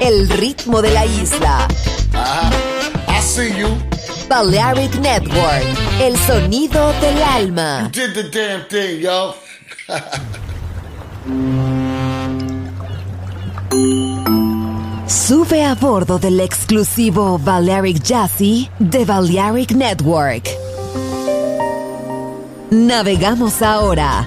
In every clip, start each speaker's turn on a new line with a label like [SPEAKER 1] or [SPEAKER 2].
[SPEAKER 1] El ritmo de la isla.
[SPEAKER 2] I see you.
[SPEAKER 1] Balearic Network. El sonido del alma.
[SPEAKER 2] Did the damn thing, yo.
[SPEAKER 1] Sube a bordo del exclusivo Balearic Jazzy de Balearic Network. Navegamos ahora.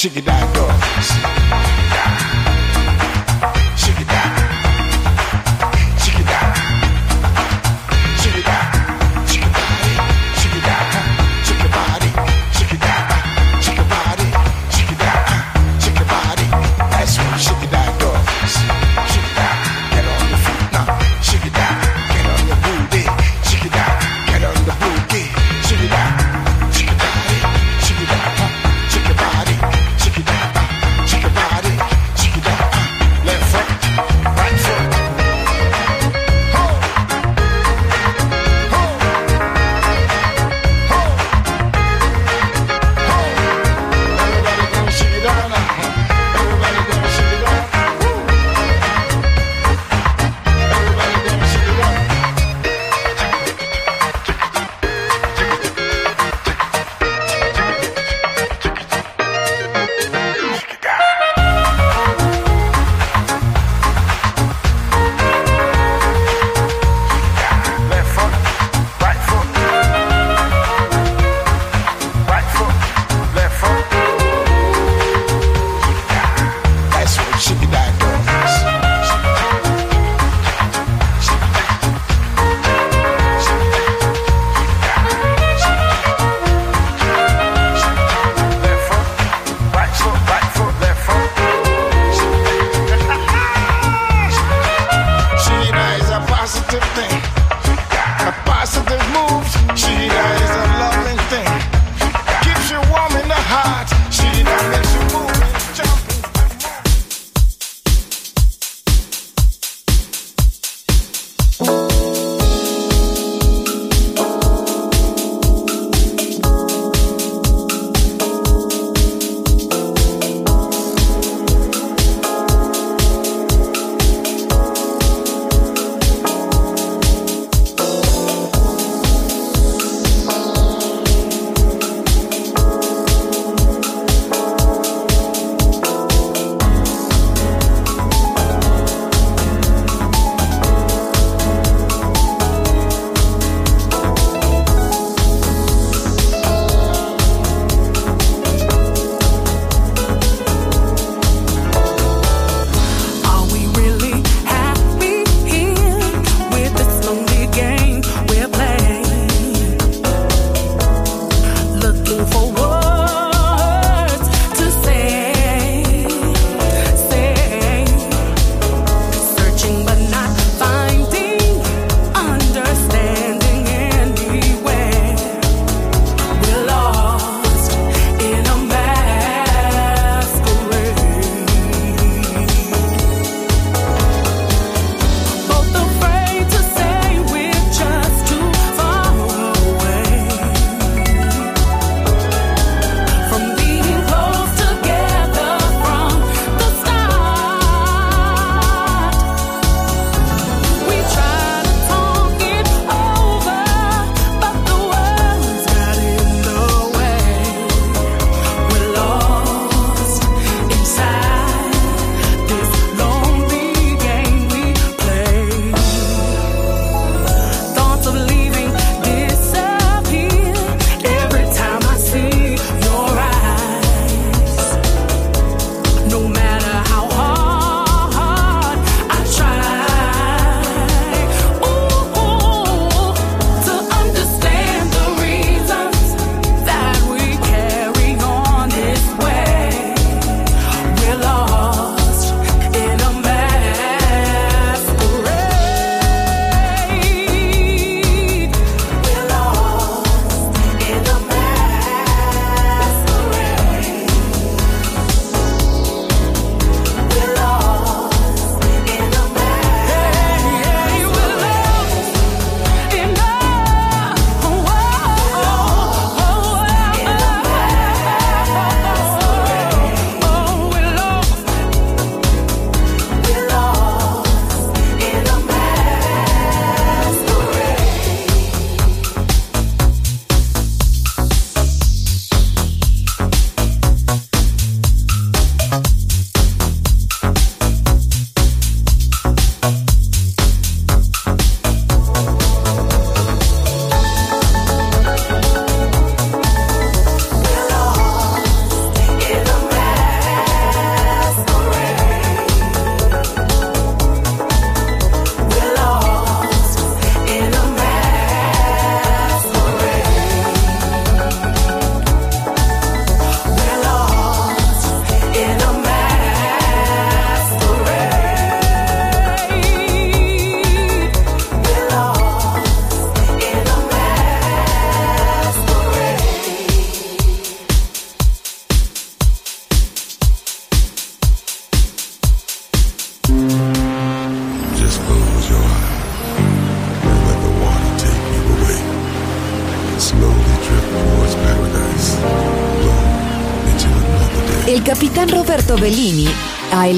[SPEAKER 3] Shake it down.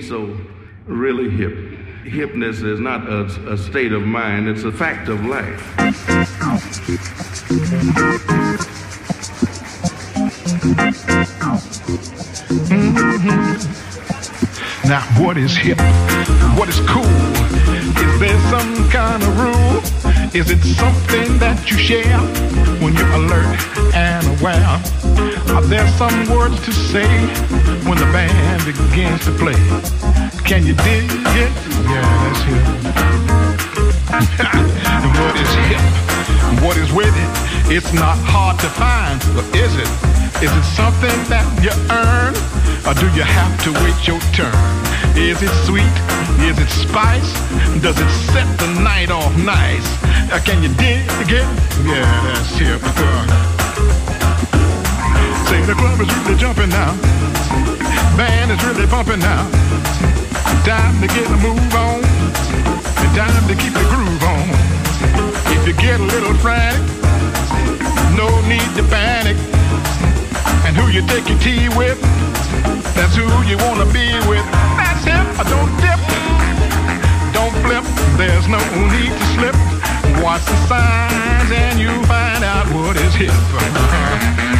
[SPEAKER 4] So really hip. Hipness is not a, a state of mind, it's a fact of life.
[SPEAKER 5] Now, what is hip? What is cool? Is there some kind of rule? Is it something that you share when you're alert and aware? Are there some words to say when the band begins to play? Can you dig it? Yeah, that's hip. what is hip? What is with it? It's not hard to find, but is it? Is it something that you earn? Or do you have to wait your turn? Is it sweet? Is it spice? Does it set the night off nice? Uh, can you dig it? Yeah, that's hip. Say the club is really jumping now. Band is really pumping now. Time to get a move on. And time to keep the groove on. If you get a little frantic, no need to panic. And who you take your tea with, that's who you wanna be with. There's no need to slip. Watch the signs and you'll find out what is hip.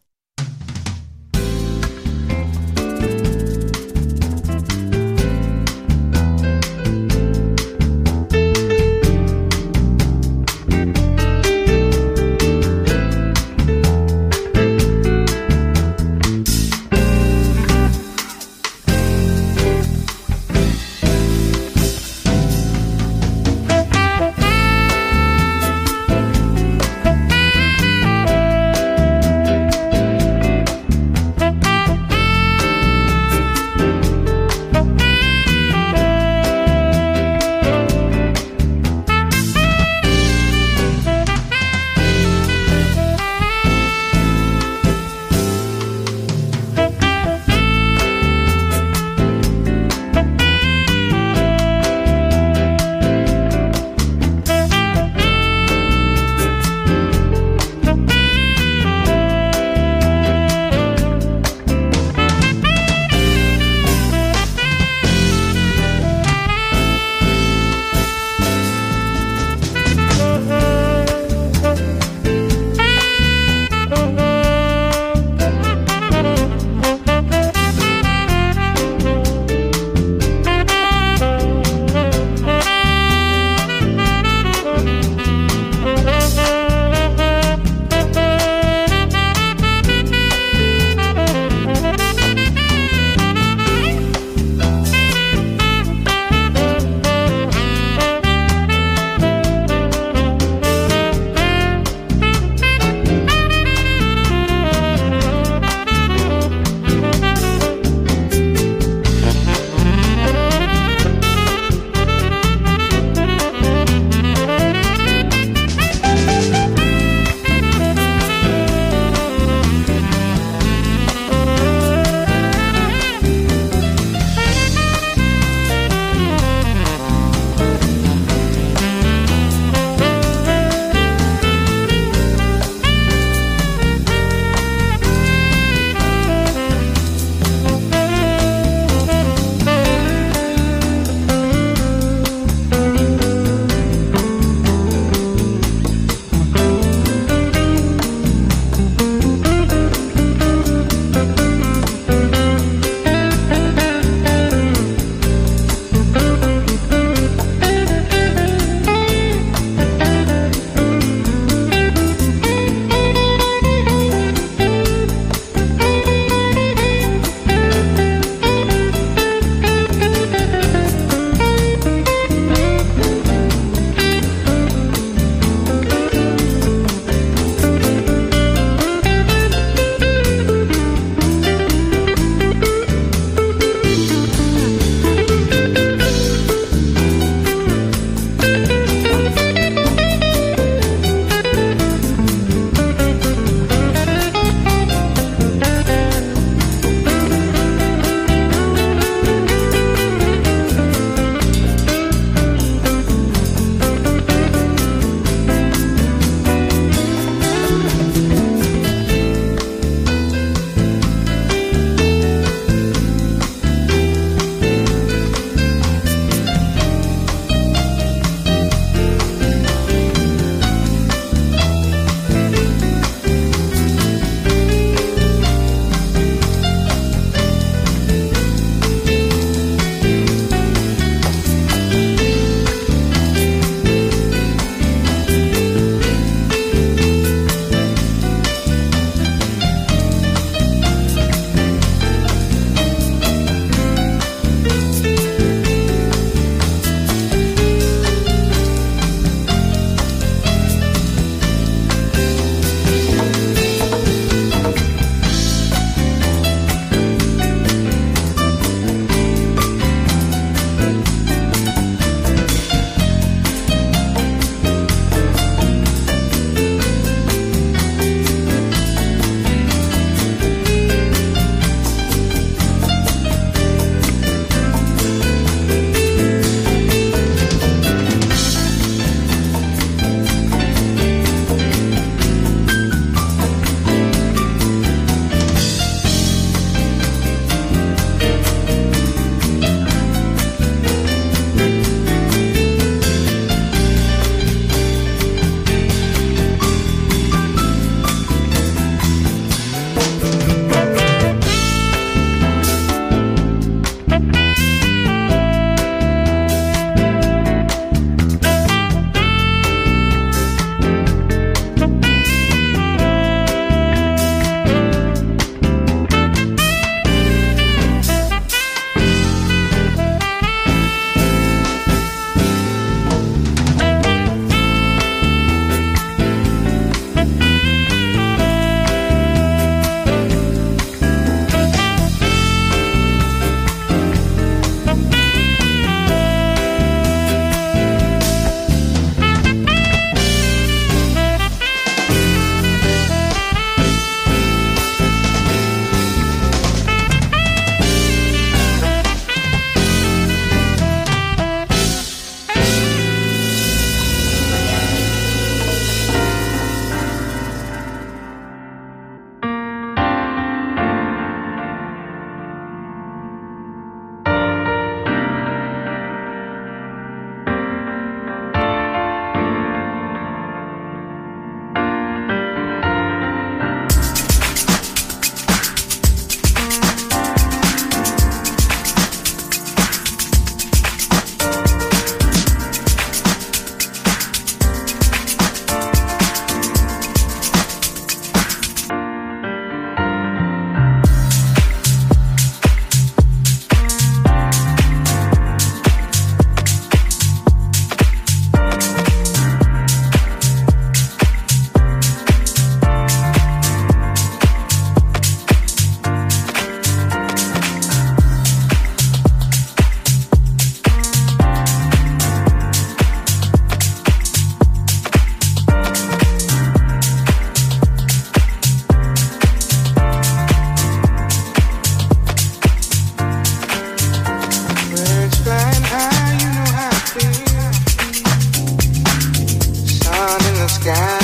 [SPEAKER 6] down.